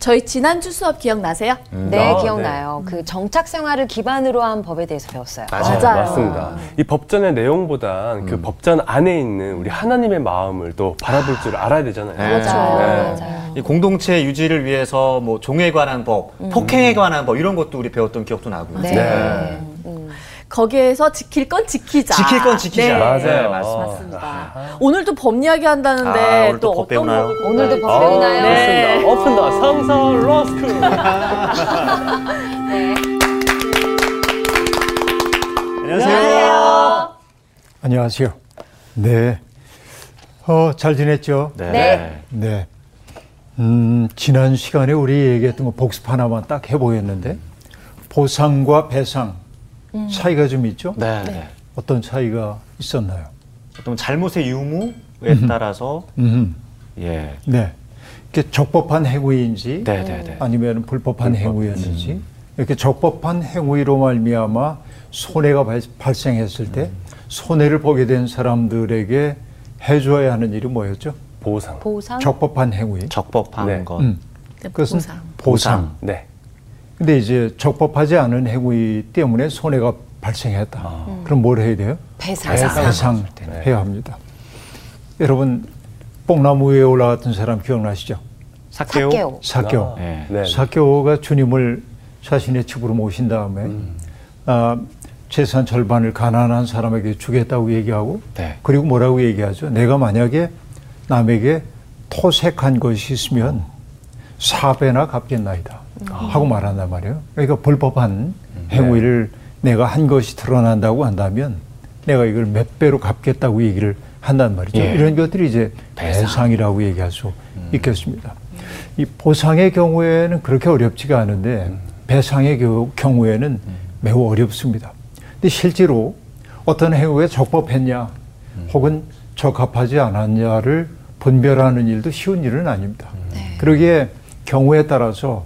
저희 지난주 수업 기억나세요? 네, 아, 기억나요. 그 정착 생활을 기반으로 한 법에 대해서 배웠어요. 맞아요. 맞습니다. 이 법전의 내용보단 그 법전 안에 있는 우리 하나님의 마음을 또 바라볼 줄 알아야 되잖아요. 네. 그렇죠. 네. 맞아요. 이 공동체 유지를 위해서 뭐 종에 관한 법, 폭행에 관한 법 이런 것도 우리 배웠던 기억도 나고요. 네. 네. 음. 거기에서 지킬 건 지키자. 지킬 건 지키자. 네. 맞아요. 네, 맞습니다. 맞습니다. 오늘도 법 이야기 한다는데 아, 또또법 어떤 배우나요? 오늘도? 법 배우나요? 네. 그렇습니다. 오픈 더 성서 로스쿨. 안녕하세요. 안녕하세요. 네. 어, 잘 지냈죠? 네. 네. 음, 지난 시간에 우리 얘기했던 거 복습 하나만 딱 해보였는데, 보상과 배상, 차이가 좀 있죠? 네. 네. 어떤 차이가 있었나요? 어떤 잘못의 유무에 따라서 음, 예. 네. 이게 적법한 행위인지, 네, 네, 네. 아니면 불법한 행위였는지, 이렇게 적법한 행위로 말미암아 손해가 발, 발생했을 때, 손해를 보게 된 사람들에게 해줘야 하는 일이 뭐였죠? 보상. 보상? 적법한 행위. 적법한 네. 것. 음. 네, 그것은 보상. 보상. 네. 근데 이제 적법하지 않은 행위 때문에 손해가 발생했다. 그럼 뭘 해야 돼요? 배상. 배상 해야 합니다. 여러분 뽕나무 위에 올라갔던 사람 기억나시죠? 사케오. 사개오. 사교. 네. 네. 사교가 주님을 자신의 집으로 모신 다음에 아, 재산 절반을 가난한 사람에게 주겠다고 얘기하고 네. 그리고 뭐라고 얘기하죠? 내가 만약에 남에게 토색한 것이 있으면 사배나 갚겠나이다 하고 말한단 말이에요. 그러니까 불법한 행위를 내가 한 것이 드러난다고 한다면 내가 이걸 몇 배로 갚겠다고 얘기를 한단 말이죠. 예. 이런 것들이 이제 배상 이라고 얘기할 수 있겠습니다. 이 보상의 경우에는 그렇게 어렵지가 않은데 배상의 겨- 경우에는 매우 어렵습니다. 근데 실제로 어떤 행위에 적법했냐 혹은 적합하지 않았냐를 분별하는 일도 쉬운 일은 아닙니다. 그러기에 경우에 따라서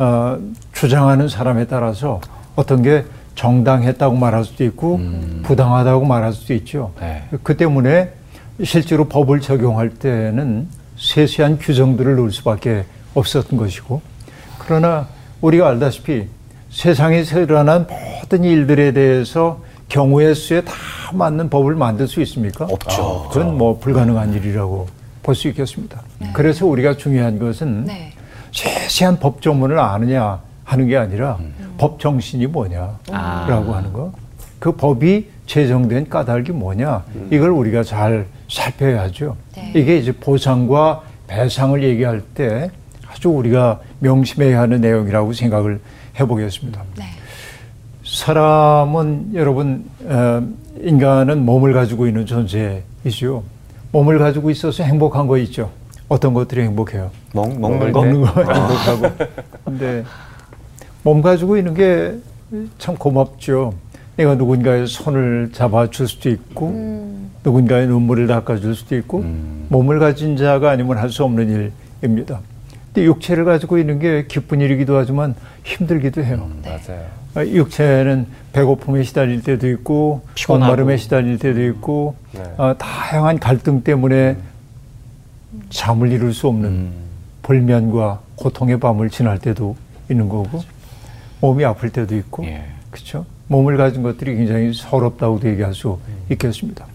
어, 주장하는 사람에 따라서 어떤 게 정당했다고 말할 수도 있고 부당하다고 말할 수도 있죠. 네. 그 때문에 실제로 법을 적용할 때는 세세한 규정들을 넣을 수밖에 없었던 것이고 그러나 우리가 알다시피 세상에서 일어난 모든 일들에 대해서 경우의 수에 다 맞는 법을 만들 수 있습니까? 없죠. 그건 뭐 불가능한 일이라고 볼 수 있겠습니다. 그래서 우리가 중요한 것은 네. 세세한 법 조문을 아느냐 하는 게 아니라 음. 법 정신이 뭐냐라고 아. 하는 거. 그 법이 제정된 까닭이 뭐냐 이걸 우리가 잘 살펴야죠. 네. 이게 이제 보상과 배상을 얘기할 때 아주 우리가 명심해야 하는 내용이라고 생각을 해보겠습니다. 네. 사람은 여러분 어, 인간은 몸을 가지고 있는 존재이죠. 몸을 가지고 있어서 행복한 거 있죠. 어떤 것들이 행복해요? 먹, 먹는 거. 먹는 거 행복하고. 근데 몸 가지고 있는 게 참 고맙죠. 내가 누군가의 손을 잡아줄 수도 있고, 음. 누군가의 눈물을 닦아줄 수도 있고, 몸을 가진 자가 아니면 할 수 없는 일입니다. 근데 육체를 가지고 있는 게 기쁜 일이기도 하지만 힘들기도 해요. 맞아요. 아, 육체는 배고픔에 시달릴 때도 있고 피곤하고. 목마름에 시달릴 때도 있고 네. 아, 다양한 갈등 때문에 잠을 이룰 수 없는 음. 불면과 고통의 밤을 지날 때도 있는 거고 몸이 아플 때도 있고 예. 그렇죠 몸을 가진 것들이 굉장히 서럽다고도 얘기할 수 있겠습니다.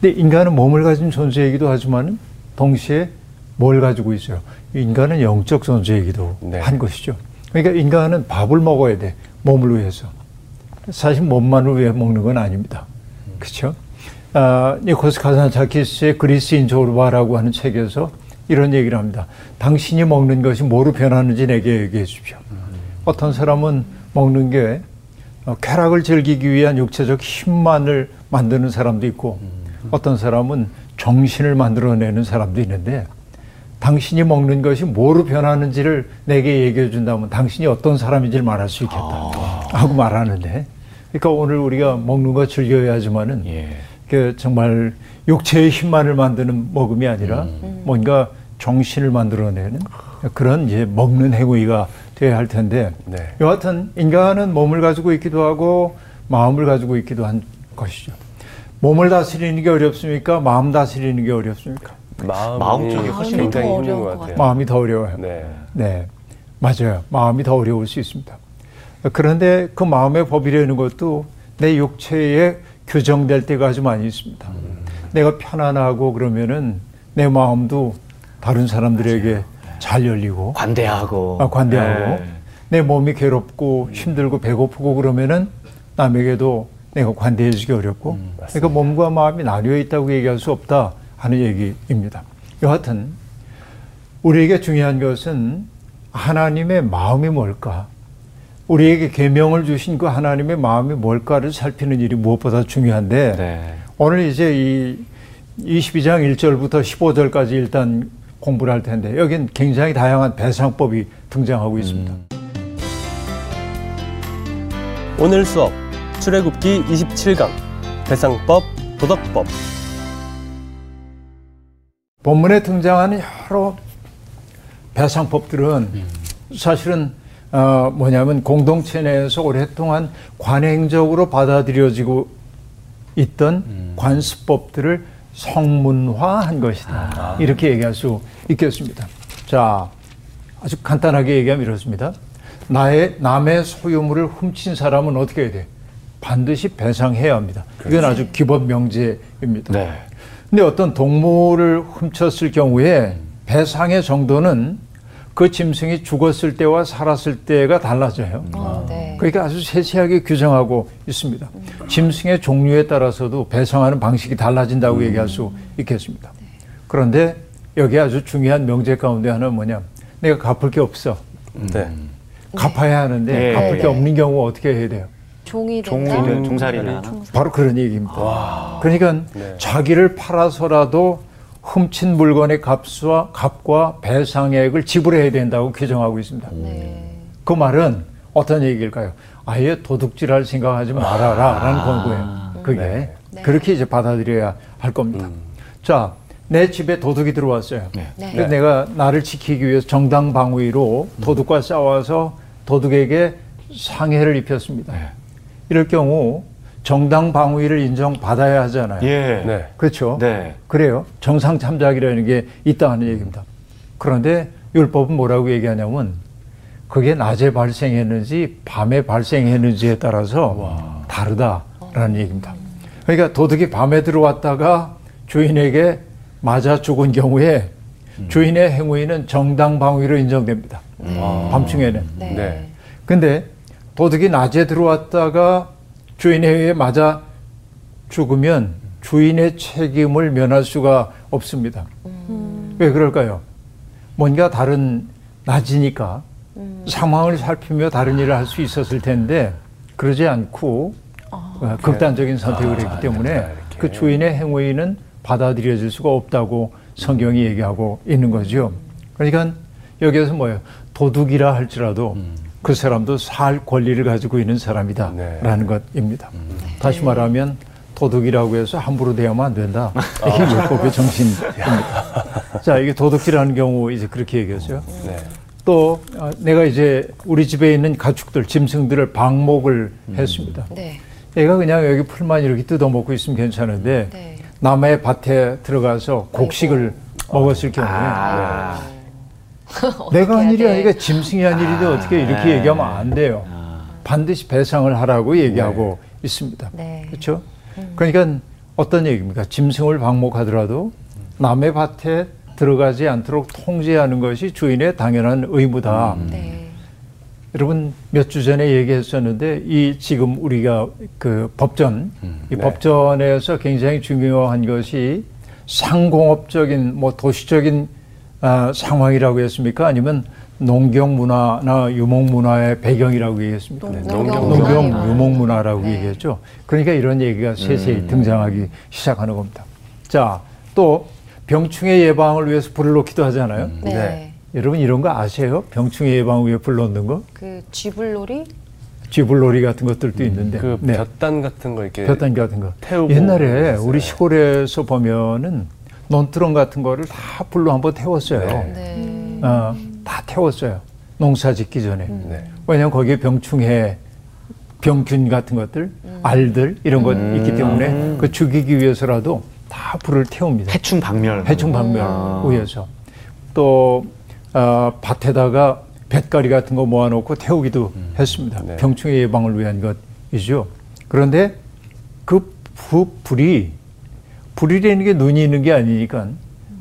근데 인간은 몸을 가진 존재이기도 하지만 동시에 뭘 가지고 있어요? 인간은 영적 존재이기도 네. 한 것이죠. 그러니까 인간은 밥을 먹어야 돼. 몸을 위해서. 사실 몸만을 위해 먹는 건 아닙니다. 그렇죠? 아, 니코스 카산차키스의 그리스인 조르바라고 하는 책에서 이런 얘기를 합니다. 당신이 먹는 것이 뭐로 변하는지 내게 얘기해 주십시오. 어떤 사람은 먹는 게 어, 쾌락을 즐기기 위한 육체적 힘만을 만드는 사람도 있고 어떤 사람은 정신을 만들어내는 사람도 있는데 당신이 먹는 것이 뭐로 변하는지를 내게 얘기해 준다면 당신이 어떤 사람인지를 말할 수 있겠다 하고 말하는데 그러니까 오늘 우리가 먹는 거 즐겨야지만은 예. 그 정말 육체의 힘만을 만드는 먹음이 아니라 뭔가 정신을 만들어내는 그런 이제 먹는 행위가 돼야 할 텐데 네. 여하튼 인간은 몸을 가지고 있기도 하고 마음을 가지고 있기도 한 것이죠. 몸을 다스리는 게 어렵습니까? 마음 다스리는 게 어렵습니까? 마음이 마음 쪽이 훨씬 굉장히 더 힘든 어려운 것것 같아요. 마음이 더 어려워요. 네. 네. 맞아요. 마음이 더 어려울 수 있습니다. 그런데 그 마음의 법이라는 것도 내 육체에 규정될 때가 아주 많이 있습니다. 내가 편안하고 그러면은 내 마음도 다른 사람들에게 잘 열리고 관대하고. 아, 관대하고 네. 내 몸이 괴롭고 힘들고 배고프고 그러면은 남에게도 내가 관대해지기 어렵고 그러니까 몸과 마음이 나뉘어 있다고 얘기할 수 없다 하는 얘기입니다. 여하튼 우리에게 중요한 것은 하나님의 마음이 뭘까? 우리에게 계명을 주신 그 하나님의 마음이 뭘까를 살피는 일이 무엇보다 중요한데 네. 오늘 이제 이 22장 1절부터 15절까지 일단 공부를 할 텐데 여긴 굉장히 다양한 배상법이 등장하고 있습니다. 오늘 수업 출애굽기 27강 배상법 도덕법 본문에 등장하는 여러 배상법들은 사실은 어, 뭐냐면 공동체 내에서 오랫동안 관행적으로 받아들여지고 있던 관습법들을 성문화한 것이다. 이렇게 얘기할 수 있겠습니다. 자, 아주 간단하게 얘기하면 이렇습니다. 나의 남의 소유물을 훔친 사람은 어떻게 해야 돼? 반드시 배상해야 합니다. 이건 아주 기본 명제입니다. 네. 근데 어떤 동물을 훔쳤을 경우에 배상의 정도는 그 짐승이 죽었을 때와 살았을 때가 달라져요. 어, 네. 그러니까 아주 세세하게 규정하고 있습니다. 짐승의 종류에 따라서도 배상하는 방식이 달라진다고 얘기할 수 있겠습니다. 그런데 여기 아주 중요한 명제 가운데 하나는 뭐냐? 내가 갚을 게 없어. 네. 갚아야 하는데 네. 갚을 네. 게 없는 경우 어떻게 해야 돼요? 종이 종이 된다. 된 종살이나. 바로 그런 얘기입니다. 그러니까 네. 자기를 팔아서라도 훔친 물건의 값과 값과 배상액을 지불해야 된다고 규정하고 있습니다. 네. 그 말은 어떤 얘기일까요? 아예 도둑질할 생각하지 말아라 라는 권고예요. 그게 네. 그렇게 이제 받아들여야 할 겁니다. 자, 내 집에 도둑이 들어왔어요. 네. 네. 근데 내가 나를 지키기 위해서 정당 방위로 도둑과 싸워서 도둑에게 상해를 입혔습니다. 네. 이럴 경우 정당 방위를 인정받아야 하잖아요. 예. 네. 그렇죠. 네. 그래요. 정상 참작이라는 게 있다 하는 얘기입니다. 그런데 율법은 뭐라고 얘기하냐면 그게 낮에 발생했는지 밤에 발생했는지에 따라서 다르다라는 얘기입니다. 그러니까 도둑이 밤에 들어왔다가 주인에게 맞아 죽은 경우에 주인의 행위는 정당 방위로 인정됩니다. 밤중에는. 네. 네. 근데 도둑이 낮에 들어왔다가 주인에 의해 맞아 죽으면 주인의 책임을 면할 수가 없습니다. 왜 그럴까요? 뭔가 다른 낮이니까 상황을 살피며 다른 일을 할 수 있었을 텐데 그러지 않고 어, 극단적인 선택을 했기 때문에 이렇게. 그 주인의 행위는 받아들여질 수가 없다고 성경이 얘기하고 있는 거죠. 그러니까 여기에서 뭐예요? 도둑이라 할지라도 그 사람도 살 권리를 가지고 있는 사람이다라는 것입니다. 다시 말하면 도둑이라고 해서 함부로 대하면 안 된다. 이게 율법의 정신입니다. 자, 이게 도둑질하는 경우 이제 그렇게 얘기했어요. 네. 또 어, 내가 이제 우리 집에 있는 가축들, 짐승들을 방목을 했습니다. 네. 얘가 그냥 여기 풀만 이렇게 뜯어먹고 있으면 괜찮은데 네. 남의 밭에 들어가서 곡식을 먹었을 경우에 아. 내가 한 해야 일이 돼? 아니라 짐승이 한 일인데 어떻게 이렇게 네. 얘기하면 안 돼요. 반드시 배상을 하라고 얘기하고 있습니다. 네. 그렇죠? 그러니까 어떤 얘기입니까? 짐승을 방목하더라도 남의 밭에 들어가지 않도록 통제하는 것이 주인의 당연한 의무다. 네. 여러분 몇 주 전에 얘기했었는데 이 지금 우리가 그 법전 이 네. 법전에서 굉장히 중요한 것이 상공업적인 뭐 도시적인 아, 상황이라고 했습니까? 아니면 농경 문화나 유목 문화의 배경이라고 얘기했습니까? 농- 농경 농경 문화. 유목 문화라고 네. 얘기했죠. 그러니까 이런 얘기가 세세히 음. 등장하기 시작하는 겁니다. 자, 또 병충해 예방을 위해서 불을 놓기도 하잖아요. 네. 네. 여러분 이런 거 아세요? 병충해 예방 위해 불 놓는 거? 그 쥐불놀이? 쥐불놀이 같은 것들도 있는데 그 네. 볕단 같은 거 이렇게 볕단 같은 거 태우고 옛날에. 우리 시골에서 보면은 논두렁 같은 거를 다 불로 한번 태웠어요. 네. 네. 어, 다 태웠어요. 농사 짓기 전에. 네. 왜냐하면 거기에 병충해, 병균 같은 것들, 알들 이런 것 있기 때문에 그 죽이기 위해서라도 다 불을 태웁니다. 해충 박멸. 해충 방멸 음. 위해서 또 어, 밭에다가 뱃가리 같은 거 모아놓고 태우기도 했습니다. 네. 병충해 예방을 위한 것이죠. 그런데 그 부, 불이 불이라는 게 눈이 있는 게 아니니까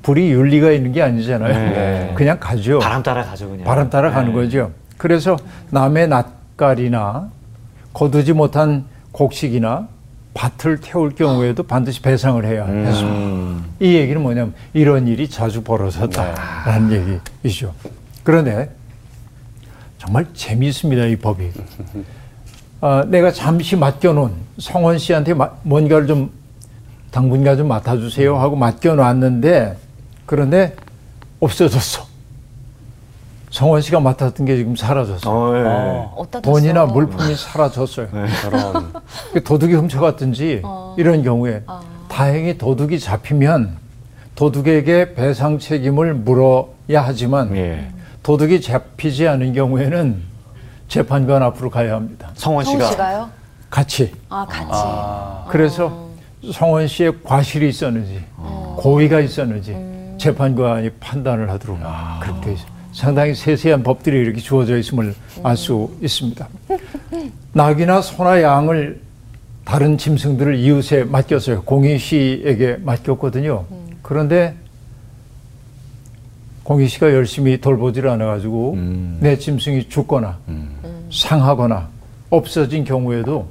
불이 윤리가 있는 게 아니잖아요. 네. 그냥 가죠. 바람 따라 가죠 그냥. 바람 따라 가는 네. 거죠. 그래서 남의 낯가리나 거두지 못한 곡식이나 밭을 태울 경우에도 반드시 배상을 해야 했습니다. 음. 이 얘기는 뭐냐면 이런 일이 자주 벌어졌다라는 얘기이죠. 그런데 정말 재미있습니다 이 법이. 아, 내가 잠시 맡겨놓은 성원 씨한테 마- 뭔가를 좀 당분간 좀 맡아주세요 하고 맡겨놨는데 그런데 없어졌어. 성원 씨가 맡았던 게 지금 사라졌어. 어, 예. 뒀어? 돈이나 물품이 사라졌어요. 저런. 그 도둑이 훔쳐갔든지 어. 이런 경우에 다행히 도둑이 잡히면 도둑에게 배상 책임을 물어야 하지만 예. 도둑이 잡히지 않은 경우에는 재판관 앞으로 가야 합니다. 성원 씨가 씨가요? 같이. 아 같이. 그래서 성원 씨의 과실이 있었는지 고의가 있었는지 재판관이 판단을 하도록 그렇게 돼 있어요. 상당히 세세한 법들이 이렇게 주어져 있음을 알수 있습니다. 낙이나 소나 양을 다른 짐승들을 이웃에 맡겼어요. 공희 씨에게 맡겼거든요. 그런데 공희 씨가 열심히 돌보질 않아가지고 음. 내 짐승이 죽거나 상하거나 없어진 경우에도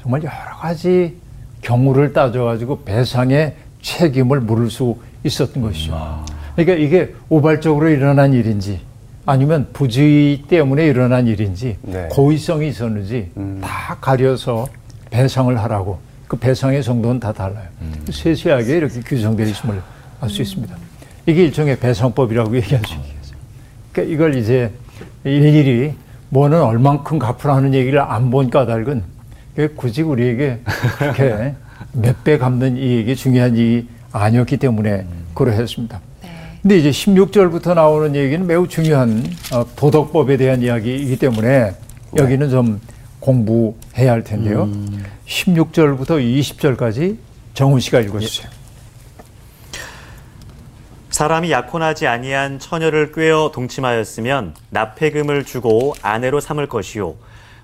정말 여러 가지 경우를 따져가지고 배상의 책임을 물을 수 있었던 것이죠. 그러니까 이게 우발적으로 일어난 일인지 아니면 부주의 때문에 일어난 일인지 네. 고의성이 있었는지 다 가려서 배상을 하라고 그 배상의 정도는 다 달라요. 세세하게 이렇게 규정되어 있음을 알 수 있습니다. 이게 일종의 배상법이라고 얘기할 수 있겠어요. 그러니까 이걸 이제 일일이 뭐는 얼만큼 갚으라는 얘기를 안 본 까닭은 그게 굳이 우리에게 그렇게 몇 배 갚는 이 얘기 중요한 일이 아니었기 때문에 그러했습니다. 근데 이제 16절부터 나오는 얘기는 매우 중요한 어, 도덕법에 대한 이야기이기 때문에 여기는 좀 공부해야 할 텐데요. 16절부터 20절까지 정훈 씨가 읽어주세요. 사람이 약혼하지 아니한 처녀를 꿰어 동침하였으면 납폐금을 주고 아내로 삼을 것이요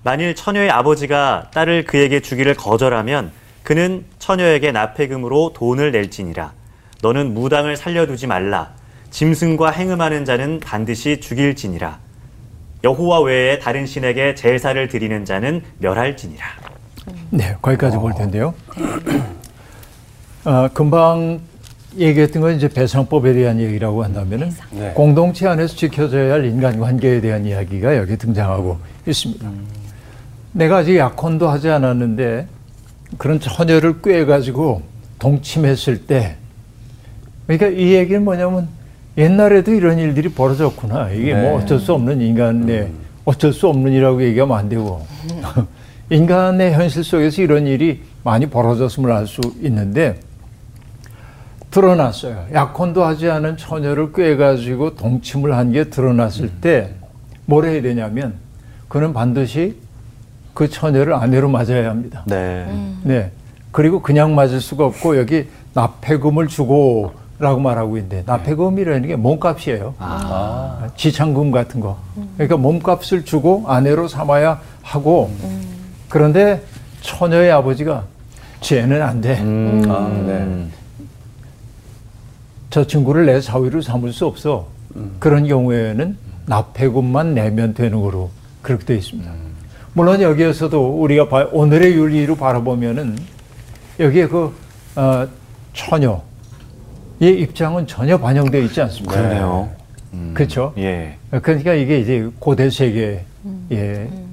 만일 처녀의 아버지가 딸을 그에게 주기를 거절하면 그는 처녀에게 납폐금으로 돈을 낼지니라 너는 무당을 살려두지 말라 짐승과 행음하는 자는 반드시 죽일지니라 여호와 외에 다른 신에게 제사를 드리는 자는 멸할지니라 네, 거기까지 볼 텐데요. 어, 금방 얘기했던 건 이제 배상법에 대한 얘기라고 한다면은 네. 공동체 안에서 지켜져야 할 인간관계에 대한 이야기가 여기 등장하고 있습니다. 내가 아직 약혼도 하지 않았는데 그런 처녀를 꿰가지고 동침했을 때 그러니까 이 얘기는 뭐냐면 옛날에도 이런 일들이 벌어졌구나. 이게 네. 뭐 어쩔 수 없는 인간의 어쩔 수 없는 일이라고 얘기하면 안 되고 인간의 현실 속에서 이런 일이 많이 벌어졌음을 알 수 있는데 드러났어요. 약혼도 하지 않은 처녀를 꿰가지고 동침을 한 게 드러났을 때뭘 해야 되냐면 그는 반드시 그 처녀를 아내로 맞아야 합니다. 네. 네. 그리고 그냥 맞을 수가 없고 여기 납폐금을 주고 라고 말하고 있는데 납폐금이라는 게 몸값이에요. 아. 지창금 같은 거. 그러니까 몸값을 주고 아내로 삼아야 하고 그런데 처녀의 아버지가 쟤는 안 돼. 아, 네. 저 친구를 내 사위로 삼을 수 없어. 그런 경우에는 납폐금만 내면 되는 거로 그렇게 되어 있습니다. 물론 여기에서도 우리가 봐- 오늘의 윤리로 바라보면은 여기에 그 어, 처녀의 입장은 전혀 반영되어 있지 않습니다. 그러네요. 그렇죠. 예. 그러니까 이게 이제 고대 세계의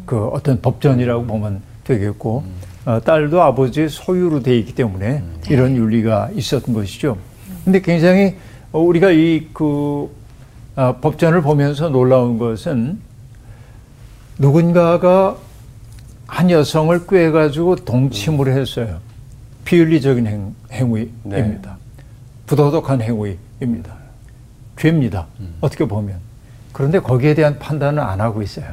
그 어떤 법전이라고 보면 되겠고 어, 딸도 아버지의 소유로 돼 있기 때문에 이런 윤리가 있었던 것이죠. 근데 굉장히 어, 우리가 이그 아, 법전을 보면서 놀라운 것은 누군가가 한 여성을 꿰가지고 동침을 했어요. 비윤리적인 행, 행위입니다. 부도덕한 행위입니다. 죄입니다. 어떻게 보면. 그런데 거기에 대한 판단은 안 하고 있어요.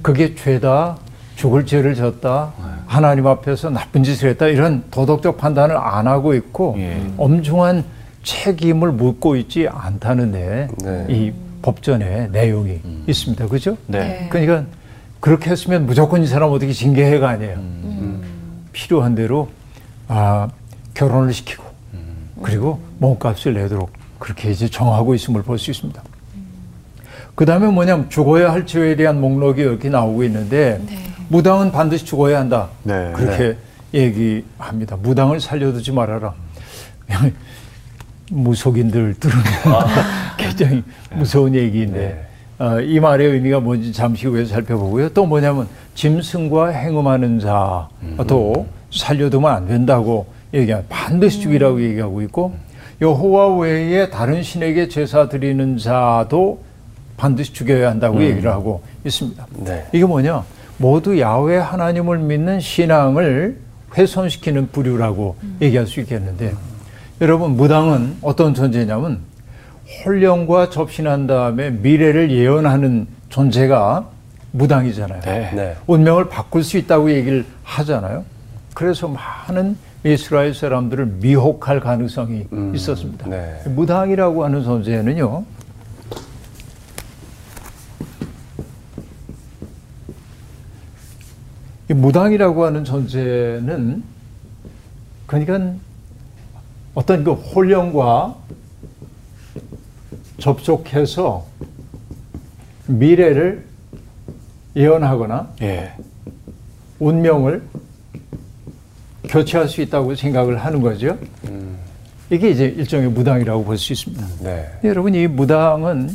그게 죄다, 죽을 죄를 졌다, 하나님 앞에서 나쁜 짓을 했다, 이런 도덕적 판단을 안 하고 있고, 예. 엄중한 책임을 묻고 있지 않다는데, 네. 이 법전에 내용이 있습니다. 그죠? 네. 그러니까 그렇게 했으면 무조건 이 사람 어떻게 징계해가 아니에요. 필요한 대로 아, 결혼을 시키고 그리고 몸값을 내도록 그렇게 이제 정하고 있음을 볼 수 있습니다. 그 다음에 뭐냐면 죽어야 할 죄에 대한 목록이 이렇게 나오고 있는데 무당은 반드시 죽어야 한다. 네. 그렇게 얘기합니다. 무당을 살려두지 말아라. 무속인들 들으면 굉장히 무서운 얘기인데 어, 이 말의 의미가 뭔지 잠시 후에 살펴보고요. 또 뭐냐면 짐승과 행음하는 자도 살려두면 안 된다고 얘기합니다. 반드시 죽이라고 얘기하고 있고 여호와 외에 다른 신에게 제사 드리는 자도 반드시 죽여야 한다고 얘기를 하고 있습니다. 네. 이게 뭐냐? 모두 야훼 하나님을 믿는 신앙을 훼손시키는 부류라고 얘기할 수 있겠는데 여러분 무당은 어떤 존재냐면 홀령과 접신한 다음에 미래를 예언하는 존재가 무당이잖아요. 네. 운명을 바꿀 수 있다고 얘기를 하잖아요. 그래서 많은 이스라엘 사람들을 미혹할 가능성이 있었습니다. 네. 무당이라고 하는 존재는요. 이 무당이라고 하는 존재는 그러니까 어떤 그 홀령과 접촉해서 미래를 예언하거나 예. 운명을 교체할 수 있다고 생각을 하는 거죠. 이게 이제 일종의 무당이라고 볼 수 있습니다. 네. 여러분 이 무당은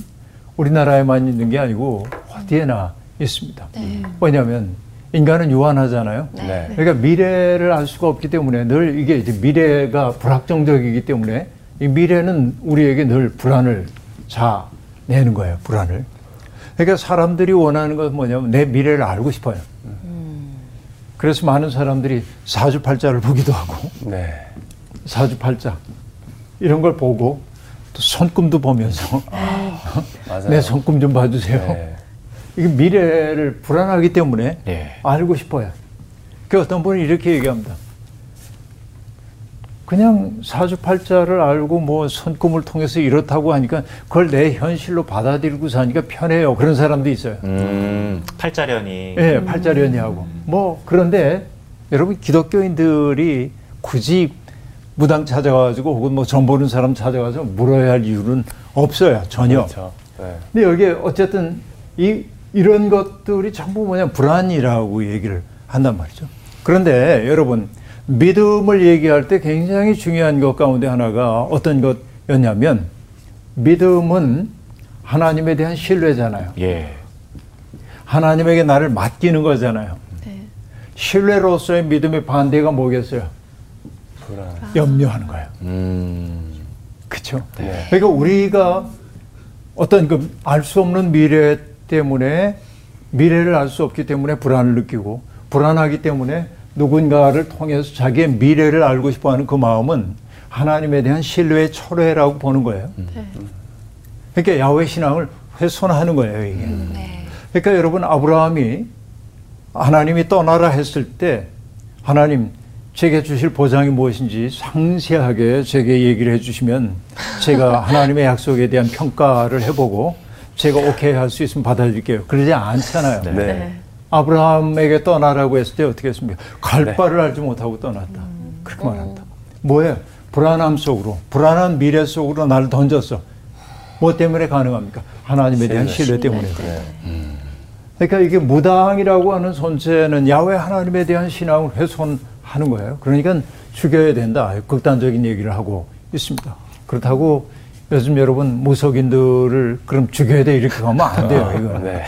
우리나라에만 있는 게 아니고 어디에나 있습니다. 왜냐하면 인간은 유한하잖아요. 네. 그러니까 미래를 알 수가 없기 때문에 늘 이게 이제 미래가 불확정적이기 때문에 이 미래는 우리에게 늘 불안을 자 내는 거예요. 불안을. 그러니까 사람들이 원하는 건 뭐냐면 내 미래를 알고 싶어요. 그래서 많은 사람들이 사주팔자를 보기도 하고 네. 사주팔자 이런 걸 보고 또 손금도 보면서 맞아요. 내 손금 좀 봐주세요. 네. 이게 미래를 불안하기 때문에 예. 알고 싶어요. 그 어떤 분이 이렇게 얘기합니다. 그냥 사주팔자를 알고 뭐 손금을 통해서 이렇다고 하니까 그걸 내 현실로 받아들이고 사니까 편해요. 그런 사람도 있어요. 음, 팔자련이. 예, 팔자련이하고. 뭐 그런데 여러분 기독교인들이 굳이 무당 찾아가지고 혹은 뭐전 보는 사람 찾아가서 물어야 할 이유는 없어요. 전혀. 그렇죠. 네. 근데 여기에 어쨌든 이 이런 것들이 전부 뭐냐 불안이라고 얘기를 한단 말이죠. 그런데 여러분 믿음을 얘기할 때 굉장히 중요한 것 가운데 하나가 어떤 것이었냐면 믿음은 하나님에 대한 신뢰잖아요. 예. 하나님에게 나를 맡기는 거잖아요. 네. 신뢰로서의 믿음의 반대가 뭐겠어요? 불안. 염려하는 거예요. 음. 그렇죠. 네. 그러니까 우리가 어떤 그 알 수 없는 미래 때문에 미래를 알 수 없기 때문에 불안을 느끼고 불안하기 때문에 누군가를 통해서 자기의 미래를 알고 싶어하는 그 마음은 하나님에 대한 신뢰의 철회라고 보는 거예요. 네. 그러니까 야훼 신앙을 훼손하는 거예요 이게. 네. 그러니까 여러분 아브라함이 하나님이 떠나라 했을 때 하나님 제게 주실 보장이 무엇인지 상세하게 제게 얘기를 해주시면 제가 하나님의 약속에 대한 평가를 해보고 제가 오케이 할 수 있으면 받아들일게요. 그러지 않잖아요. 네. 네. 아브라함에게 떠나라고 했을 때 어떻게 했습니까? 갈 바를 알지 못하고 떠났다. 그렇게 말한다. 뭐예요? 불안함 속으로, 불안한 미래 속으로 나를 던졌어. 뭐 때문에 가능합니까? 하나님에 대한 신뢰. 때문에. 네. 그러니까 이게 무당이라고 하는 존재는 야훼 하나님에 대한 신앙을 훼손하는 거예요. 그러니까 죽여야 된다. 극단적인 얘기를 하고 있습니다. 그렇다고 요즘 여러분 무속인들을 그럼 죽여야 돼 이렇게 가면 안 돼요. 이거는. 네.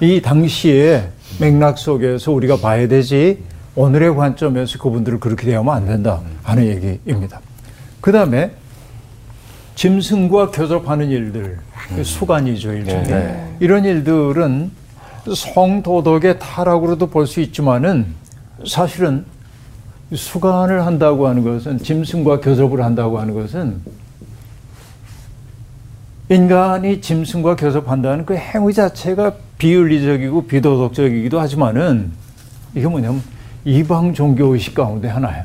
이 당시의 맥락 속에서 우리가 봐야 되지 오늘의 관점에서 그분들을 그렇게 대하면 안 된다 하는 얘기입니다. 그 다음에 짐승과 교접하는 일들, 그 수간이죠, 일종의. 네. 이런 일들은 성도덕의 타락으로도 볼 수 있지만은 사실은 수간을 한다고 하는 것은 짐승과 교접을 한다고 하는 것은 인간이 짐승과 교접한다는 그 행위 자체가 비윤리적이고 비도덕적이기도 하지만은 이게 뭐냐면 이방 종교 의식 가운데 하나예요.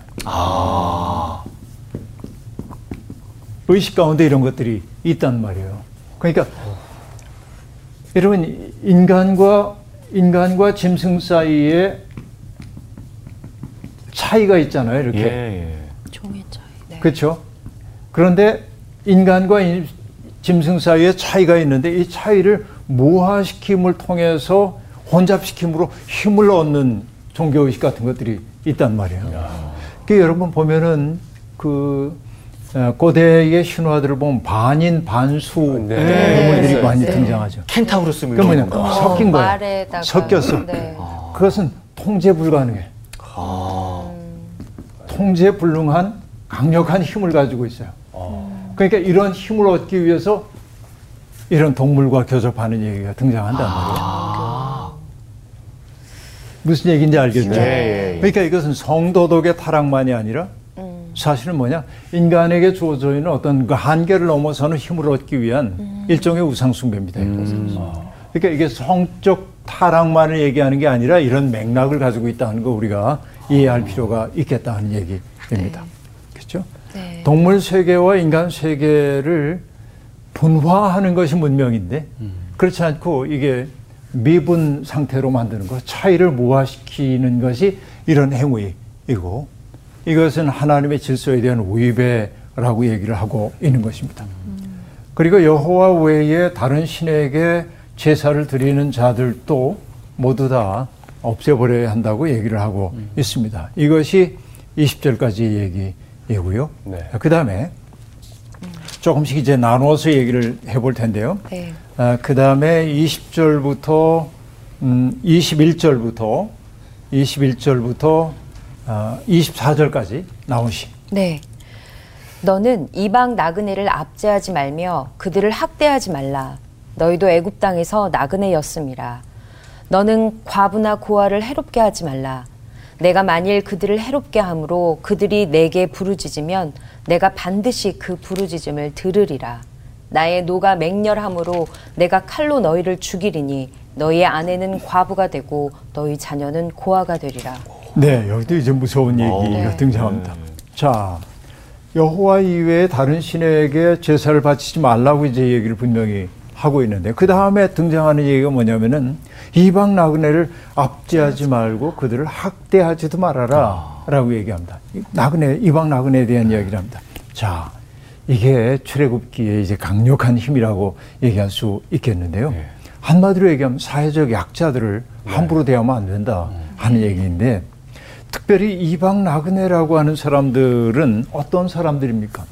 의식 가운데 이런 것들이 있단 말이에요. 그러니까 여러분 인간과 인간과 짐승 사이에 차이가 있잖아요. 이렇게. 예. 종의 차이. 네. 그렇죠. 그런데 인간과 이- 짐승 사이에 차이가 있는데 이 차이를 무화시킴을 통해서 혼잡시킴으로 힘을 얻는 종교의식 같은 것들이 있단 말이에요. 그 여러분 보면은 그 어, 고대의 신화들을 보면 반인 반수 네. 유물들이 네. 많이 네. 등장하죠. 켄타우루스 뭐그 뭐냐. 섞인 거예요. 말에다가 섞였어. 네. 그것은 통제 불가능해. 통제 불능한 강력한 힘을 가지고 있어요. 그러니까 이런 힘을 얻기 위해서 이런 동물과 교접하는 얘기가 등장한단 말이에요. 무슨 얘기인지 알겠죠? 네, 예, 예. 그러니까 이것은 성도덕의 타락만이 아니라 사실은 뭐냐 인간에게 주어져 있는 어떤 그 한계를 넘어서는 힘을 얻기 위한 일종의 우상숭배입니다. 이것은. 그러니까 이게 성적 타락만을 얘기하는 게 아니라 이런 맥락을 가지고 있다는 거 우리가 이해할 필요가 있겠다 하는 얘기입니다. 그렇죠? 네. 동물 세계와 인간 세계를 분화하는 것이 문명인데 그렇지 않고 이게 미분 상태로 만드는 것, 차이를 무화시키는 것이 이런 행위이고 이것은 하나님의 질서에 대한 위배라고 얘기를 하고 있는 것입니다. 그리고 여호와 외에 다른 신에게 제사를 드리는 자들도 모두 다 없애버려야 한다고 얘기를 하고 있습니다. 이것이 20절까지 얘기 이고요. 네. 그 다음에 조금씩 이제 나눠서 얘기를 해볼 텐데요. 네. 그 다음에 20절부터 음, 21절부터 21절부터 아, 24절까지 나오신 네. 너는 이방 나그네를 압제하지 말며 그들을 학대하지 말라. 너희도 애굽 땅에서 나그네였음이라. 너는 과부나 고아를 해롭게 하지 말라. 내가 만일 그들을 해롭게 함으로 그들이 내게 부르짖으면 내가 반드시 그 부르짖음을 들으리라. 나의 노가 맹렬함으로 내가 칼로 너희를 죽이리니 너희의 아내는 과부가 되고 너희 자녀는 고아가 되리라. 네, 여기도 이제 무서운 얘기가 네. 등장합니다. 자, 여호와 이외에 다른 신에게 제사를 바치지 말라고 이제 얘기를 분명히 하고 있는데 그 다음에 등장하는 얘기가 뭐냐면은 이방 나그네를 압제하지 말고 그들을 학대하지도 말아라라고 얘기합니다. 이 나그네 이방 나그네에 대한 이야기를 합니다. 자, 이게 출애굽기에 이제 강력한 힘이라고 얘기할 수 있겠는데요. 한마디로 얘기하면 사회적 약자들을 함부로 대하면 안 된다 하는 얘기인데 특별히 이방 나그네라고 하는 사람들은 어떤 사람들입니까?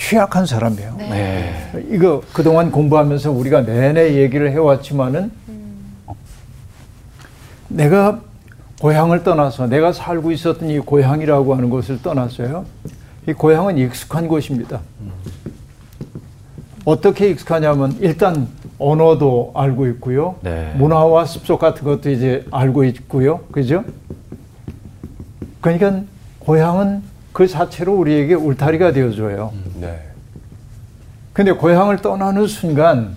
취약한 사람이에요. 네. 이거 그동안 공부하면서 우리가 내내 얘기를 해왔지만은 내가 고향을 떠나서 내가 살고 있었던 이 고향이라고 하는 곳을 떠났어요. 이 고향은 익숙한 곳입니다. 어떻게 익숙하냐면 일단 언어도 알고 있고요. 네. 문화와 습속 같은 것도 이제 알고 있고요. 그죠? 그러니까 고향은 그 자체로 우리에게 울타리가 되어줘요. 네. 근데 고향을 떠나는 순간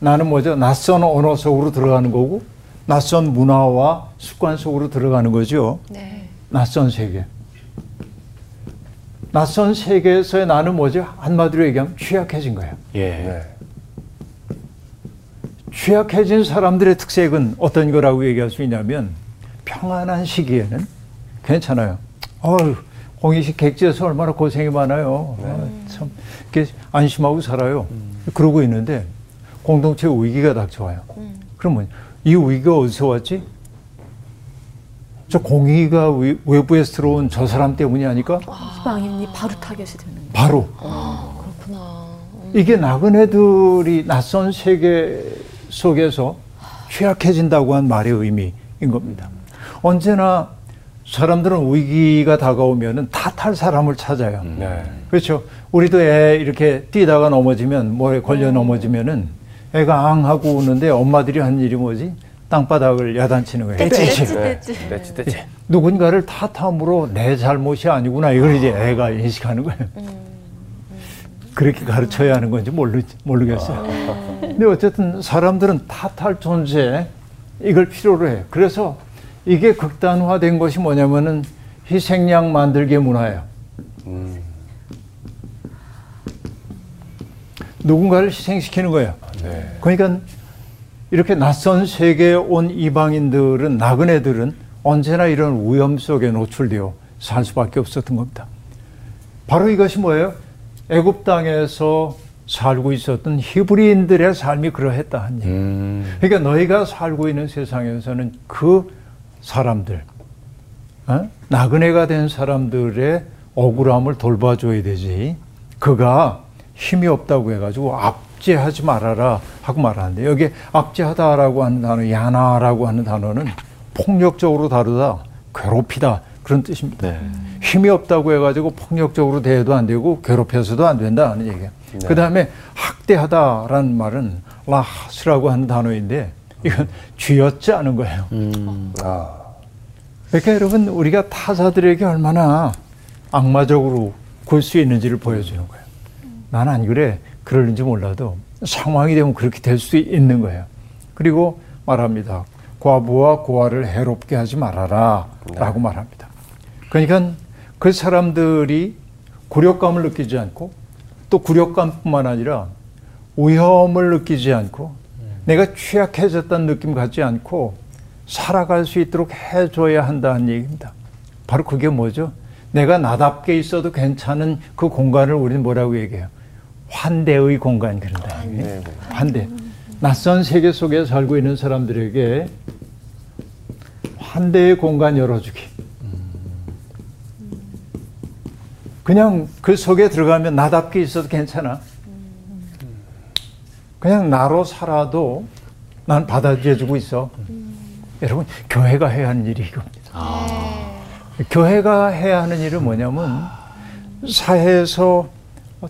나는 뭐죠? 낯선 언어 속으로 들어가는 거고 낯선 문화와 습관 속으로 들어가는 거죠. 네. 낯선 세계. 낯선 세계에서의 나는 뭐죠? 한마디로 얘기하면 취약해진 거예요. 예. 네. 취약해진 사람들의 특색은 어떤 거라고 얘기할 수 있냐면 평안한 시기에는 괜찮아요. 어휴, 홍익식 객지에서 얼마나 고생이 많아요. 아, 참 이렇게 안심하고 살아요. 그러고 있는데 공동체 위기가 닥쳐와요. 그러면 이 위기가 어디서 왔지? 저 공의가 위- 외부에서 들어온 저 사람 때문이 아닐까? 이방인이 바로 타겟이 되는 거예요. 바로 그렇구나. 이게 나그네들이 낯선 세계 속에서 취약해진다고 한 말의 의미인 겁니다. 언제나 사람들은 위기가 다가오면은 탓할 사람을 찾아요. 네. 그렇죠. 우리도 애 이렇게 뛰다가 넘어지면 뭐에 걸려 넘어지면은 애가 앙 하고 우는데 엄마들이 한 일이 뭐지? 땅바닥을 야단치는 거예요. 떼치, 떼치. 떼치. 네. 떼치. 누군가를 탓함으로 내 잘못이 아니구나 이걸 이제 애가 인식하는 거예요. 그렇게 가르쳐야 하는 건지 모르, 모르겠어요. 근데 어쨌든 사람들은 탓할 존재 이걸 필요로 해요. 그래서 이게 극단화된 것이 뭐냐면은 희생양 만들기 문화예요. 음. 누군가를 희생시키는 거예요. 네. 그러니까 이렇게 낯선 세계에 온 이방인들은 나그네들은 언제나 이런 위험 속에 노출되어 살 수밖에 없었던 겁니다. 바로 이것이 뭐예요? 애굽 땅에서 살고 있었던 히브리인들의 삶이 그러했다 한 얘기. 음. 그러니까 너희가 살고 있는 세상에서는 그 사람들, 어? 나그네가 된 사람들의 억울함을 돌봐줘야 되지. 그가 힘이 없다고 해가지고 압제하지 말아라 하고 말하는데 여기 압제하다라고 하는 단어, 야나라고 하는 단어는 폭력적으로 다루다, 괴롭히다 그런 뜻입니다. 네. 힘이 없다고 해가지고 폭력적으로 대해도 안 되고 괴롭혀서도 안 된다는 얘기예요. 그 다음에 학대하다라는 말은 라하스라고 하는 단어인데 이건 쥐었지 않은 거예요. 아. 그러니까 여러분 우리가 타자들에게 얼마나 악마적으로 굴 수 있는지를 보여주는 거예요. 난 안 그래. 그러는지 몰라도 상황이 되면 그렇게 될 수 있는 거예요. 그리고 말합니다. 과부와 고아를 해롭게 하지 말아라. 라고 말합니다. 그러니까 그 사람들이 굴욕감을 느끼지 않고 또 굴욕감뿐만 아니라 위험을 느끼지 않고 내가 취약해졌다는 느낌 갖지 않고 살아갈 수 있도록 해줘야 한다는 얘기입니다. 바로 그게 뭐죠? 내가 나답게 있어도 괜찮은 그 공간을 우리는 뭐라고 얘기해요? 환대의 공간 그런다. 네. 환대. 낯선 세계 속에 살고 있는 사람들에게 환대의 공간 열어주기. 그냥 그 속에 들어가면 나답게 있어도 괜찮아. 그냥 나로 살아도 난 받아들여주고 있어. 여러분, 교회가 해야 하는 일이 이겁니다. 교회가 해야 하는 일은 뭐냐면 사회에서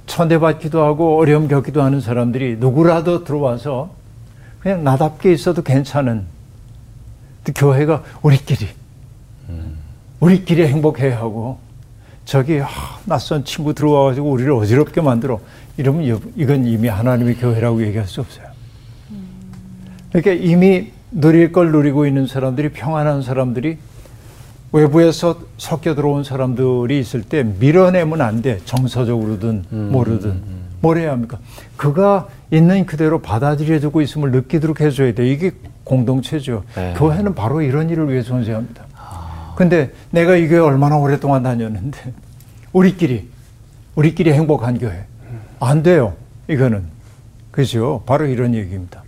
천대받기도 하고 어려움 겪기도 하는 사람들이 누구라도 들어와서 그냥 나답게 있어도 괜찮은 또 교회가 우리끼리 우리끼리 행복해야 하고 저기 아, 낯선 친구 들어와가지고 우리를 어지럽게 만들어. 이러면 여- 이건 이미 하나님의 교회라고 얘기할 수 없어요. 그러니까 이미 누릴 걸 누리고 있는 사람들이 평안한 사람들이 외부에서 섞여 들어온 사람들이 있을 때 밀어내면 안 돼. 정서적으로든 뭐르든. 뭘 해야 합니까? 그가 있는 그대로 받아들여주고 있음을 느끼도록 해줘야 돼. 이게 공동체죠. 네. 교회는 바로 이런 일을 위해 존재합니다. 근데 내가 이 교회 얼마나 오랫동안 다녔는데 우리끼리 우리끼리 행복한 교회 안 돼요. 이거는 그죠? 바로 이런 얘기입니다.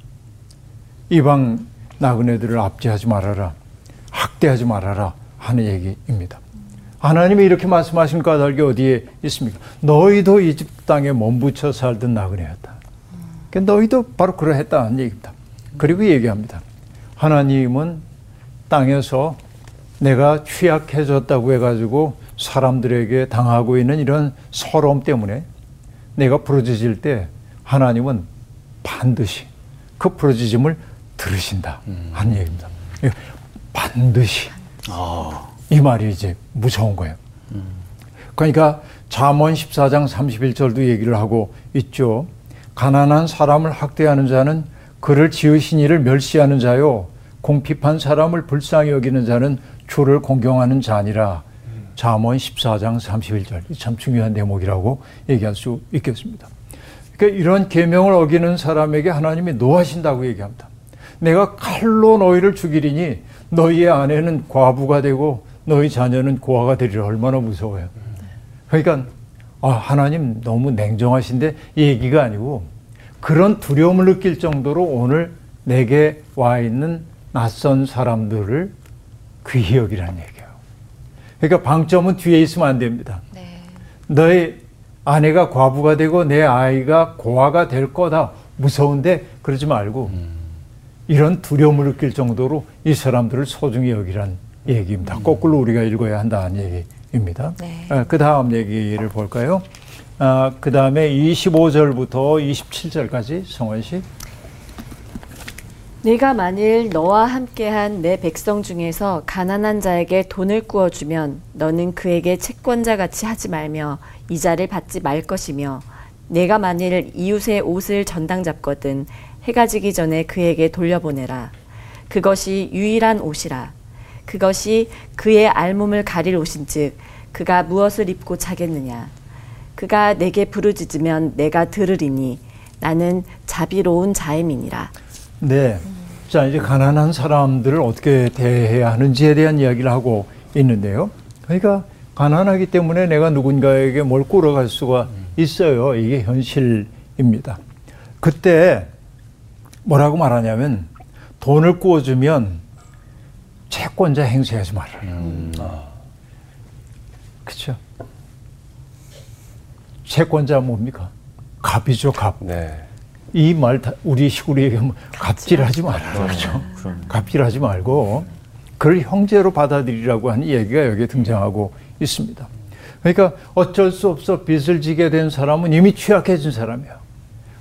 이방 나그네들을 압제하지 말아라, 학대하지 말아라 하는 얘기입니다. 하나님이 이렇게 말씀하신 까닭이 어디에 있습니까? 너희도 이집 땅에 몸부쳐 살던 나그네였다. 그러니까 너희도 바로 그러했다는 얘기입니다. 그리고 얘기합니다. 하나님은 땅에서 내가 취약해졌다고 해가지고 사람들에게 당하고 있는 이런 서러움 때문에 내가 부러지질 때 하나님은 반드시 그 부러지짐을 들으신다 하는 얘기입니다. 이거 반드시 이 말이 이제 무서운 거예요. 그러니까 잠언 14장 31절도 얘기를 하고 있죠. 가난한 사람을 학대하는 자는 그를 지으신 이를 멸시하는 자요. 공핍한 사람을 불쌍히 여기는 자는 주를 공경하는 자니라. 잠언 14장 31절. 이참 중요한 대목이라고 얘기할 수 있겠습니다. 그러니까 이런 계명을 어기는 사람에게 하나님이 노하신다고 얘기합니다. 내가 칼로 너희를 죽이리니 너희의 아내는 과부가 되고 너희 자녀는 고아가 되리라 얼마나 무서워요. 그러니까 아, 하나님 너무 냉정하신데 이 얘기가 아니고 그런 두려움을 느낄 정도로 오늘 내게 와 있는 낯선 사람들을 귀히 여기라는 얘기예요. 그러니까 방점은 뒤에 있으면 안 됩니다. 너의 아내가 과부가 되고 내 아이가 고아가 될 거다. 무서운데 그러지 말고 이런 두려움을 느낄 정도로 이 사람들을 소중히 여기란 얘기입니다. 거꾸로 우리가 읽어야 한다는 얘기입니다. 네. 그 다음 얘기를 볼까요? 아, 그 다음에 25절부터 27절까지 성원 씨. 내가 만일 너와 함께한 내 백성 중에서 가난한 자에게 돈을 구워주면 너는 그에게 채권자 같이 하지 말며 이자를 받지 말 것이며 내가 만일 이웃의 옷을 전당 잡거든 해가 지기 전에 그에게 돌려보내라. 그것이 유일한 옷이라. 그것이 그의 알몸을 가릴 옷인즉 그가 무엇을 입고 자겠느냐. 그가 내게 부르짖으면 내가 들으리니 나는 자비로운 자임이니라. 네. 자, 이제 가난한 사람들을 어떻게 대해야 하는지에 대한 이야기를 하고 있는데요. 그러니까 가난하기 때문에 내가 누군가에게 뭘 꾸러갈 수가 있어요. 이게 현실입니다. 그때 뭐라고 말하냐면 돈을 꾸어주면 채권자 행세하지 말아라. 그렇죠. 채권자 뭡니까? 갑이죠, 갑. 네. 이말 우리 시골에 얘기하면 갑질하지 말아라. 그렇죠. 갑질하지 말고 그걸 형제로 받아들이라고 하는 얘기가 여기에 등장하고 있습니다. 그러니까 어쩔 수 없어 빚을 지게 된 사람은 이미 취약해진 사람이야.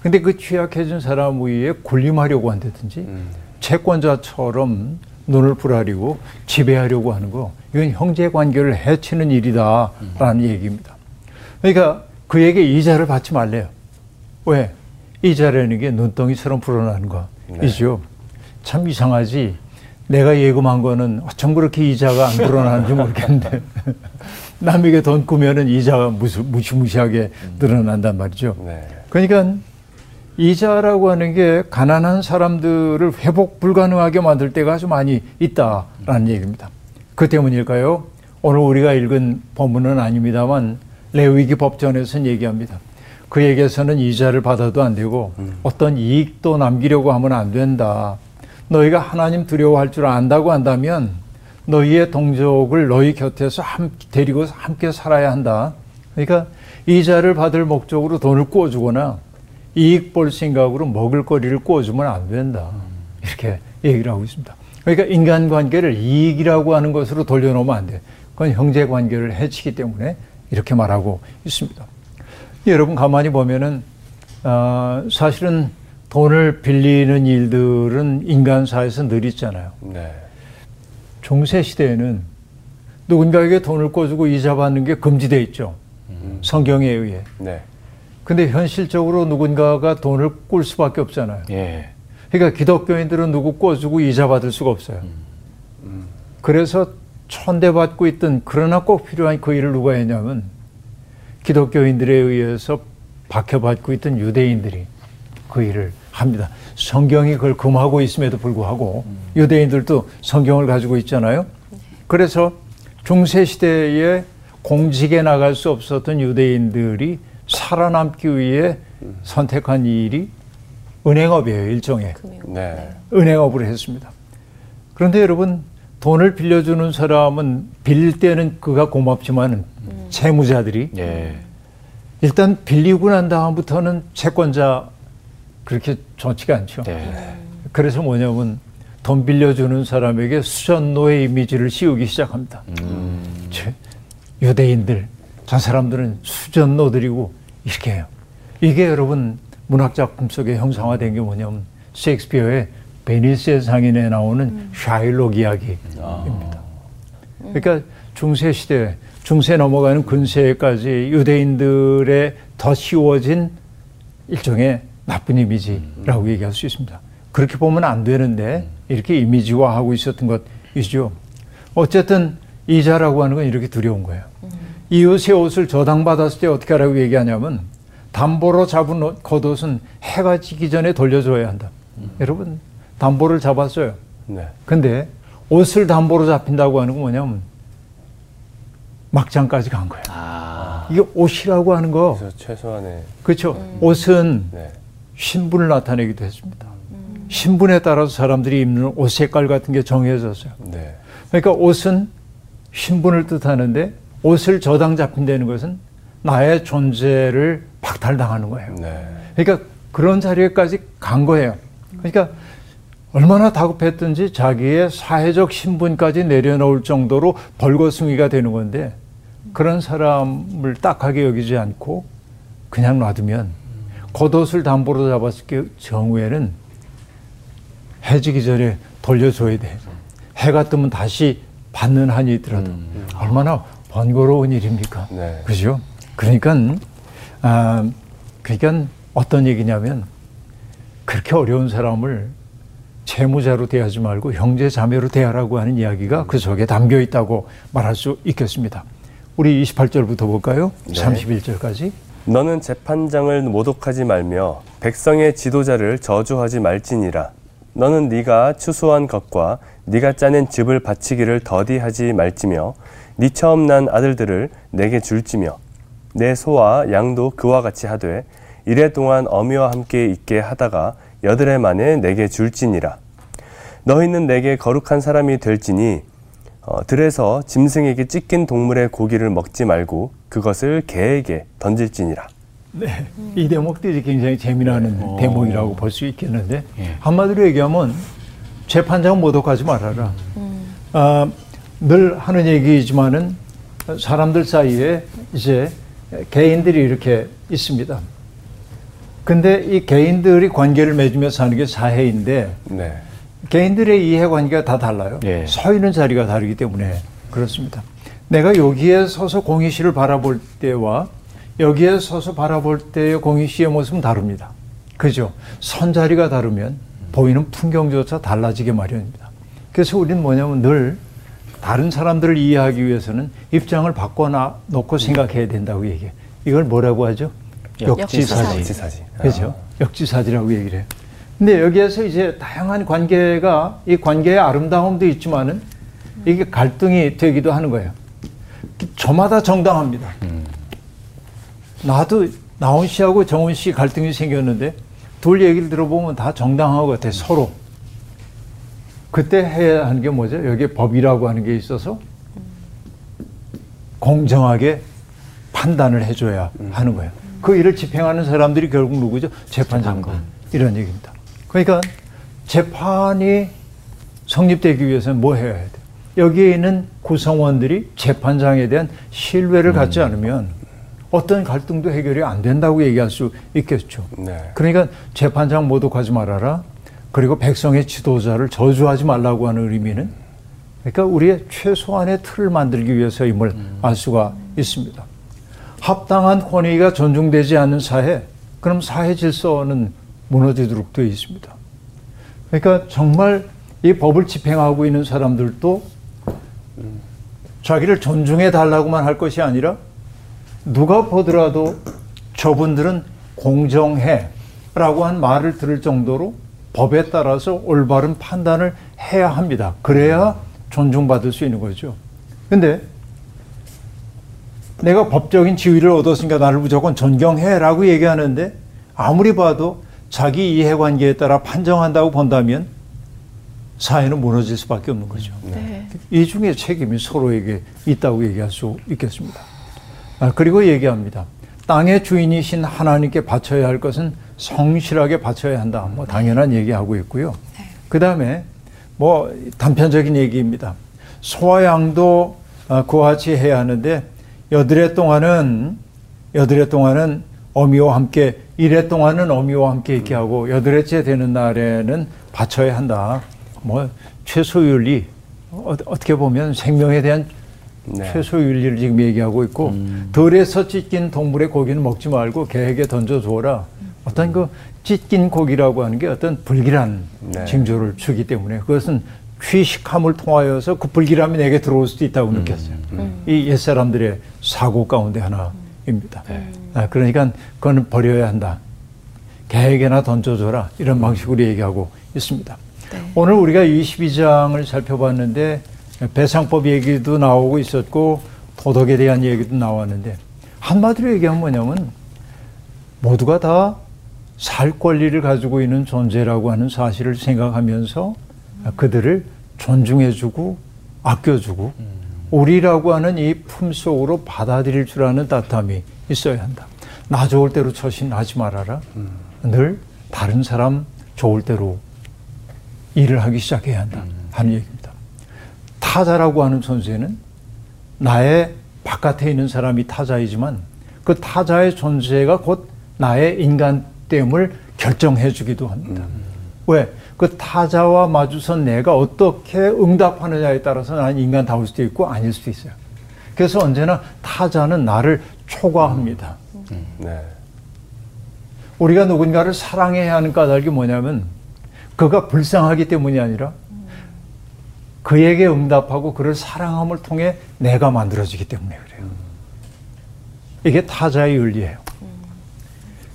근데 그 취약해진 사람 위에 군림하려고 한다든지 채권자처럼 눈을 부라리고 지배하려고 하는 거 이건 형제 관계를 해치는 일이다라는 얘기입니다. 그러니까 그에게 이자를 받지 말래요. 왜? 이자라는 게 눈덩이처럼 불어나는 거이죠. 참 이상하지. 내가 예금한 거는 어쩜 그렇게 이자가 안 불어나는지 모르겠는데 남에게 돈 꾸면은 이자가 무시, 무시무시하게 늘어난단 말이죠. 네. 그러니까 이자라고 하는 게 가난한 사람들을 회복 불가능하게 만들 때가 아주 많이 있다라는 얘기입니다. 그 때문일까요? 오늘 우리가 읽은 본문은 아닙니다만 레위기 법전에서는 얘기합니다. 그에게서는 이자를 받아도 안 되고 어떤 이익도 남기려고 하면 안 된다. 너희가 하나님 두려워할 줄 안다고 한다면 너희의 동족을 너희 곁에서 함, 데리고 함께 살아야 한다. 그러니까 이자를 받을 목적으로 돈을 꾸어주거나 이익 볼 생각으로 먹을거리를 꾸어주면 안 된다. 이렇게 얘기를 하고 있습니다. 그러니까 인간관계를 이익이라고 하는 것으로 돌려놓으면 안 돼. 그건 형제관계를 해치기 때문에 이렇게 말하고 있습니다. 여러분 가만히 보면은 어, 사실은 돈을 빌리는 일들은 인간사에서 늘 있잖아요. 네. 중세 시대에는 누군가에게 돈을 꿔주고 이자 받는 게 금지돼 있죠. 성경에 의해. 네. 근데 현실적으로 누군가가 돈을 꿀 수밖에 없잖아요. 예. 그러니까 기독교인들은 누구 꿔주고 이자 받을 수가 없어요. 그래서 천대받고 있던 그러나 꼭 필요한 그 일을 누가 했냐면 기독교인들에 의해서 박해받고 있던 유대인들이 그 일을 합니다. 성경이 그걸 금하고 있음에도 불구하고 유대인들도 성경을 가지고 있잖아요. 그래서 중세 시대에 공직에 나갈 수 없었던 유대인들이 살아남기 위해 선택한 일이 은행업이에요, 일종의. 네. 은행업을 했습니다. 그런데 여러분 돈을 빌려주는 사람은 빌릴 때는 그가 고맙지만 채무자들이 예. 일단 빌리고 난 다음부터는 채권자 그렇게 좋지가 않죠. 네. 그래서 뭐냐면 돈 빌려주는 사람에게 수전노의 이미지를 씌우기 시작합니다. 저 유대인들, 저 사람들은 수전노들이고 이렇게 해요. 이게 여러분 문학 작품 속에 형상화된 게 뭐냐면 셰익스피어의 베니스의 상인에 나오는 샤일록 이야기입니다. 그러니까 중세 시대, 중세 넘어가는 근세까지 유대인들의 더 씌워진 일종의 나쁜 이미지라고 얘기할 수 있습니다. 그렇게 보면 안 되는데 이렇게 이미지화하고 있었던 것이죠. 어쨌든 이자라고 하는 건 이렇게 두려운 거예요. 이웃의 옷을 저당받았을 때 어떻게 하라고 얘기하냐면 담보로 잡은 옷, 겉옷은 해가 지기 전에 돌려줘야 한다. 여러분 담보를 잡았어요. 네. 근데 옷을 담보로 잡힌다고 하는 건 뭐냐면 막장까지 간 거예요. 아. 이게 옷이라고 하는 거 그래서 최소한의 그렇죠. 옷은 네. 신분을 나타내기도 했습니다. 신분에 따라서 사람들이 입는 옷 색깔 같은 게 정해졌어요. 네. 그러니까 옷은 신분을 뜻하는데 옷을 저당 잡힌다는 것은 나의 존재를 박탈당하는 거예요. 네. 그러니까 그런 자리에까지 간 거예요. 그러니까 얼마나 다급했든지 자기의 사회적 신분까지 내려놓을 정도로 벌거숭이가 되는 건데 그런 사람을 딱하게 여기지 않고 그냥 놔두면 겉옷을 담보로 잡았을 경우에는 해지기 전에 돌려줘야 돼. 해가 뜨면 다시 받는 한이 있더라도 얼마나 번거로운 일입니까? 네. 그죠? 그러니까 아 그러니까 어떤 얘기냐면 그렇게 어려운 사람을 채무자로 대하지 말고 형제 자매로 대하라고 하는 이야기가 그 속에 담겨 있다고 말할 수 있겠습니다. 우리 28절부터 볼까요? 네. 31절까지. 너는 재판장을 모독하지 말며 백성의 지도자를 저주하지 말지니라. 너는 네가 추수한 것과 네가 짜낸 즙을 바치기를 더디하지 말지며 네 처음 난 아들들을 내게 줄지며 내 소와 양도 그와 같이 하되 이래 동안 어미와 함께 있게 하다가 여드레 만에 내게 줄지니라 너희는 내게 거룩한 사람이 될지니 어, 들에서 짐승에게 찢긴 동물의 고기를 먹지 말고 그것을 개에게 던질지니라 네, 이 대목들이 굉장히 재미나는 대목이라고 볼 수 있겠는데 예. 한마디로 얘기하면 재판장 모독하지 말아라. 아, 늘 하는 얘기지만은 사람들 사이에 이제 개인들이 이렇게 있습니다. 근데 이 개인들이 관계를 맺으며 사는 게 사회인데 네. 개인들의 이해관계가 다 달라요. 예. 서 있는 자리가 다르기 때문에 그렇습니다. 내가 여기에 서서 공희 씨를 바라볼 때와 여기에 서서 바라볼 때의 공희 씨의 모습은 다릅니다. 그죠? 선 자리가 다르면 보이는 풍경조차 달라지게 마련입니다. 그래서 우리는 뭐냐면 늘 다른 사람들을 이해하기 위해서는 입장을 바꿔 놓고 생각해야 된다고 얘기해요. 이걸 뭐라고 하죠? 역지사지. 역지사지. 그죠? 역지사지라고 얘기를 해요. 근데 여기에서 이제 다양한 관계가 이 관계의 아름다움도 있지만은 이게 갈등이 되기도 하는 거예요. 저마다 정당합니다. 나도 나온 씨하고 정훈 씨 갈등이 생겼는데 둘 얘기를 들어보면 다 정당한 것 같아 서로. 그때 해야 하는 게 뭐죠? 여기에 법이라고 하는 게 있어서 공정하게 판단을 해줘야 하는 거예요. 그 일을 집행하는 사람들이 결국 누구죠? 재판장관. 이런 얘기입니다. 그러니까 재판이 성립되기 위해서는 뭐 해야 돼? 여기에 있는 구성원들이 재판장에 대한 신뢰를 갖지 않으면 어떤 갈등도 해결이 안 된다고 얘기할 수 있겠죠. 네. 그러니까 재판장 모독하지 말아라. 그리고 백성의 지도자를 저주하지 말라고 하는 의미는 그러니까 우리의 최소한의 틀을 만들기 위해서 임을 알 수가 있습니다. 합당한 권위가 존중되지 않는 사회, 그럼 사회 질서는 무너지도록 되어 있습니다. 그러니까 정말 이 법을 집행하고 있는 사람들도 자기를 존중해 달라고만 할 것이 아니라 누가 보더라도 저분들은 공정해 라고 한 말을 들을 정도로 법에 따라서 올바른 판단을 해야 합니다. 그래야 존중받을 수 있는 거죠. 근데 내가 법적인 지위를 얻었으니까 나를 무조건 존경해라고 얘기하는데 아무리 봐도 자기 이해관계에 따라 판정한다고 본다면 사회는 무너질 수밖에 없는 거죠. 이 중에 책임이 서로에게 있다고 얘기할 수 있겠습니다. 아, 그리고 얘기합니다. 땅의 주인이신 하나님께 바쳐야 할 것은 성실하게 바쳐야 한다. 뭐 당연한 얘기하고 있고요. 그 다음에 뭐 단편적인 얘기입니다. 소와 양도 아, 같이 해야 하는데 여드레 동안은 여드레 동안은 어미와 함께 이래 동안은 어미와 함께 이렇게 하고 여드레째 되는 날에는 바쳐야 한다. 뭐 최소윤리 어, 어떻게 보면 생명에 대한 네. 최소윤리를 지금 얘기하고 있고 덜에서 찢긴 동물의 고기는 먹지 말고 개에게 던져 주어라. 어떤 그 찢긴 고기라고 하는 게 어떤 불길한 네. 징조를 주기 때문에 그것은 취식함을 통하여서 그 불길함이 내게 들어올 수도 있다고 느꼈어요. 이 옛사람들의 사고 가운데 하나입니다. 아, 그러니까 그거는 버려야 한다. 개에게나 던져줘라. 이런 방식으로 얘기하고 있습니다. 오늘 우리가 22장을 살펴봤는데 배상법 얘기도 나오고 있었고 도덕에 대한 얘기도 나왔는데 한마디로 얘기하면 뭐냐면 모두가 다 살 권리를 가지고 있는 존재라고 하는 사실을 생각하면서 그들을 존중해주고 아껴주고 우리라고 하는 이 품속으로 받아들일 줄 아는 따뜻함이 있어야 한다. 나 좋을 대로 처신하지 말아라. 늘 다른 사람 좋을 대로 일을 하기 시작해야 한다 하는 얘기입니다. 타자라고 하는 존재는 나의 바깥에 있는 사람이 타자이지만 그 타자의 존재가 곧 나의 인간 됨을 결정해 주기도 합니다. 왜? 그 타자와 마주선 내가 어떻게 응답하느냐에 따라서 나는 인간다울 수도 있고 아닐 수도 있어요. 그래서 언제나 타자는 나를 초과합니다. 네. 우리가 누군가를 사랑해야 하는 까닭이 뭐냐면 그가 불쌍하기 때문이 아니라 그에게 응답하고 그를 사랑함을 통해 내가 만들어지기 때문에 그래요. 이게 타자의 윤리예요.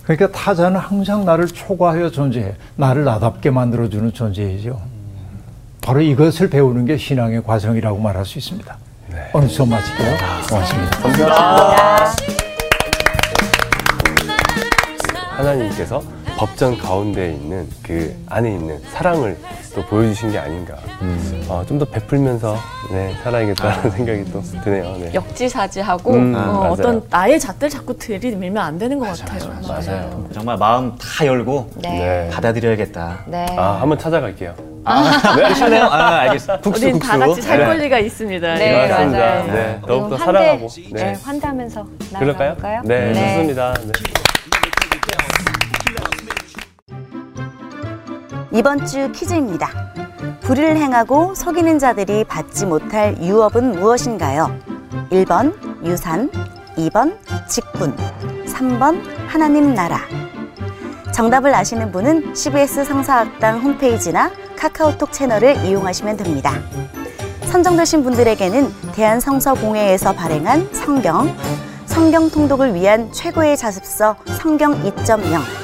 그러니까 타자는 항상 나를 초과하여 존재해. 나를 나답게 만들어주는 존재이죠. 바로 이것을 배우는 게 신앙의 과정이라고 말할 수 있습니다. 오늘 수업 마칠게요. 고맙습니다. 하나님께서 법전 가운데 있는 그 안에 있는 사랑을 또 보여주신 게 아닌가. 어, 좀 더 베풀면서 네, 살아야겠다는 생각이 또 드네요. 네. 역지사지하고 음, 어, 맞아요. 어떤 나의 잣들 자꾸 들이밀면 안 되는 것 같아요. 맞아요. 정말 마음 다 열고 네. 받아들여야겠다. 네. 아, 한번 찾아갈게요. 그러시네요. 아, 알겠습니다. 국수, 우린 국수. 다 같이 살 네. 권리가 있습니다. 네, 맞습니다. 맞아요. 네, 더욱더 그럼 사랑하고. 환대, 네. 네, 환대하면서? 나아갈까요? 네, 좋습니다. 이번 주 퀴즈입니다. 불의를 행하고 속이는 자들이 받지 못할 유업은 무엇인가요? 1번 유산, 2번 직분, 3번 하나님 나라. 정답을 아시는 분은 CBS 성사학당 홈페이지나 카카오톡 채널을 이용하시면 됩니다. 선정되신 분들에게는 대한성서공회에서 발행한 성경, 성경 통독을 위한 최고의 자습서 성경 2.0,